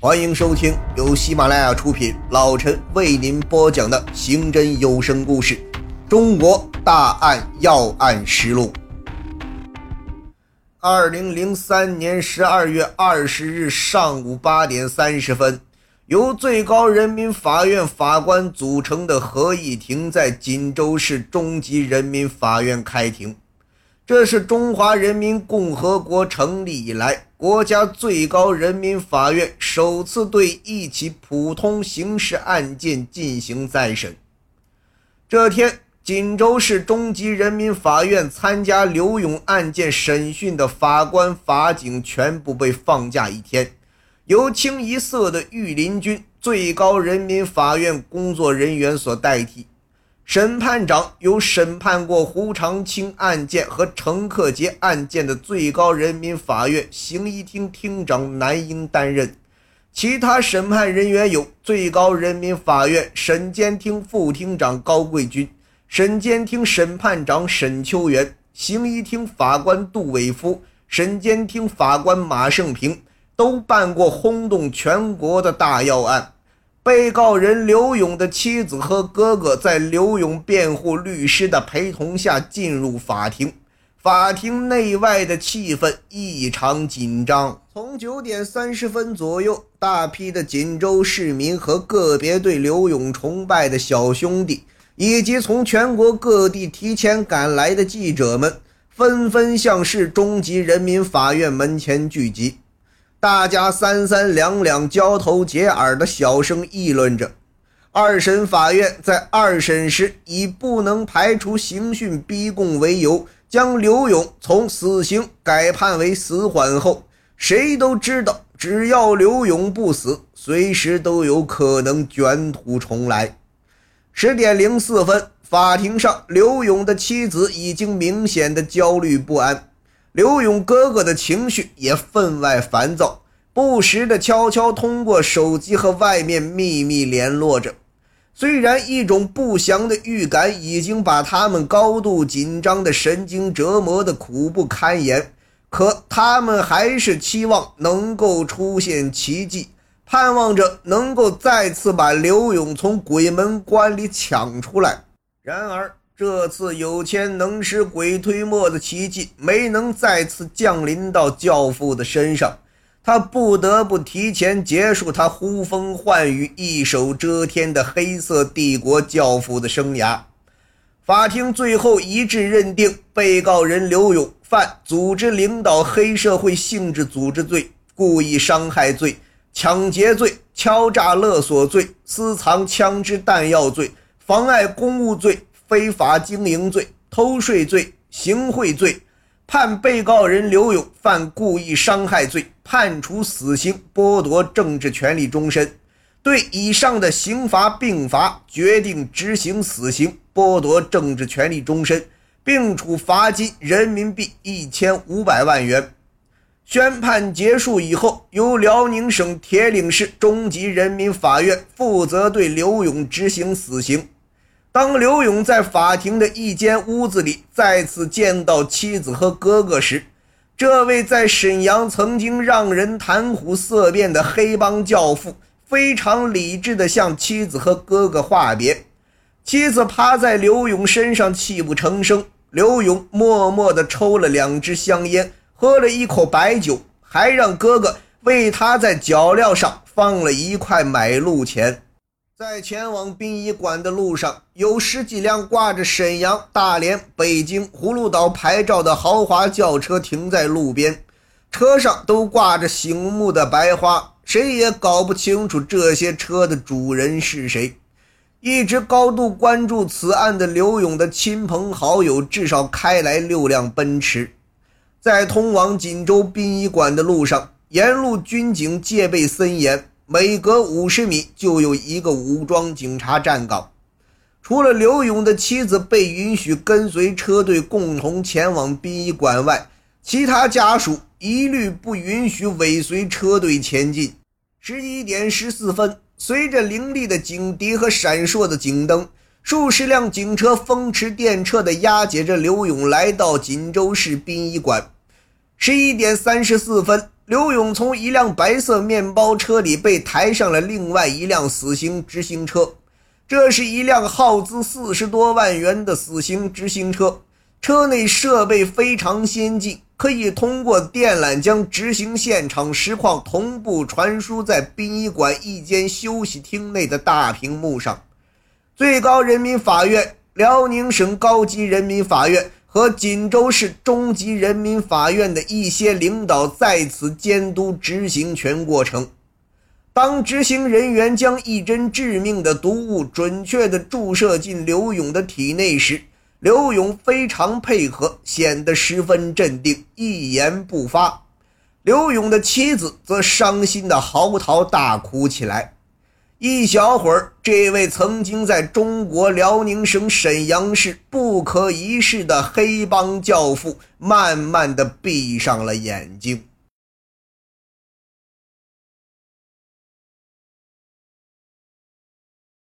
欢迎收听由喜马拉雅出品，老陈为您播讲的刑侦有声故事《中国大案要案实录》。二零零三年十二月二十日上午八点三十分，由最高人民法院法官组成的合议庭在锦州市中级人民法院开庭。这是中华人民共和国成立以来，国家最高人民法院首次对一起普通刑事案件进行再审。这天，锦州市中级人民法院参加刘勇案件审讯的法官、法警全部被放假一天，由清一色的御林军最高人民法院工作人员所代替。审判长由审判过胡长清案件和程克杰案件的最高人民法院刑一厅厅长南英担任，其他审判人员有最高人民法院审监厅副厅长高贵军、审监厅审判长沈秋元、刑一厅法官杜伟夫、审监厅法官马胜平，都办过轰动全国的大要案。被告人刘勇的妻子和哥哥在刘勇辩护律师的陪同下进入法庭，法庭内外的气氛异常紧张。从九点三十分左右，大批的锦州市民和个别对刘勇崇拜的小兄弟，以及从全国各地提前赶来的记者们，纷纷向市中级人民法院门前聚集。大家三三两两交头接耳的小声议论着。二审法院在二审时以不能排除刑讯逼供为由，将刘勇从死刑改判为死缓后，谁都知道，只要刘勇不死，随时都有可能卷土重来。十点零四分，法庭上，刘勇的妻子已经明显的焦虑不安。刘勇哥哥的情绪也分外烦躁，不时的悄悄通过手机和外面秘密联络着。虽然一种不祥的预感已经把他们高度紧张的神经折磨的苦不堪言，可他们还是期望能够出现奇迹，盼望着能够再次把刘勇从鬼门关里抢出来。然而。这次有钱能使鬼推磨的奇迹没能再次降临到教父的身上，他不得不提前结束他呼风唤雨、一手遮天的黑色帝国教父的生涯。法庭最后一致认定，被告人刘勇犯组织领导黑社会性质组织罪、故意伤害罪、抢劫罪、敲诈勒索罪、私藏枪支弹药罪、妨碍公务罪。非法经营罪、偷税罪、行贿罪，判被告人刘勇犯故意伤害罪，判处死刑，剥夺政治权利终身。对以上的刑罚并罚，决定执行死刑，剥夺政治权利终身，并处罚金人民币一千五百万元。宣判结束以后，由辽宁省铁岭市中级人民法院负责对刘勇执行死刑。当刘勇在法庭的一间屋子里再次见到妻子和哥哥时，这位在沈阳曾经让人谈虎色变的黑帮教父非常理智地向妻子和哥哥话别。妻子趴在刘勇身上泣不成声，刘勇默默地抽了两支香烟，喝了一口白酒，还让哥哥为他在脚镣上放了一块买路钱。在前往殡仪馆的路上，有十几辆挂着沈阳、大连、北京、葫芦岛牌照的豪华轿车停在路边，车上都挂着醒目的白花，谁也搞不清楚这些车的主人是谁。一直高度关注此案的刘勇的亲朋好友至少开来六辆奔驰。在通往锦州殡仪馆的路上，沿路军警戒备森严。每隔五十米就有一个武装警察站岗。除了刘勇的妻子被允许跟随车队共同前往殡仪馆外，其他家属一律不允许尾随车队前进。十一点十四分，随着凌厉的警笛和闪烁的警灯，数十辆警车风驰电掣地押解着刘勇来到锦州市殡仪馆。十一点三十四分。刘勇从一辆白色面包车里被抬上了另外一辆死刑执行车。这是一辆耗资四十多万元的死刑执行车，车内设备非常先进，可以通过电缆将执行现场实况同步传输在殡仪馆一间休息厅内的大屏幕上。最高人民法院、辽宁省高级人民法院和锦州市中级人民法院的一些领导在此监督执行全过程。当执行人员将一针致命的毒物准确地注射进刘勇的体内时，刘勇非常配合，显得十分镇定，一言不发。刘勇的妻子则伤心地嚎啕大哭起来。一小会儿，这位曾经在中国辽宁省沈阳市不可一世的黑帮教父，慢慢的闭上了眼睛。